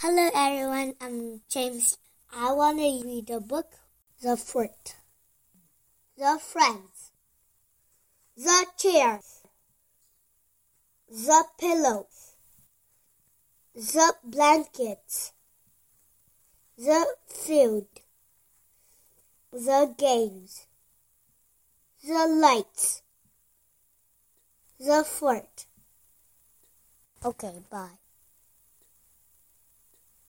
Hello everyone, I'm James. I want to read the book The Fort, The Friends. The Chairs. The Pillows. The Blankets. The Field. The Games. The Lights. The Fort. Okay, bye.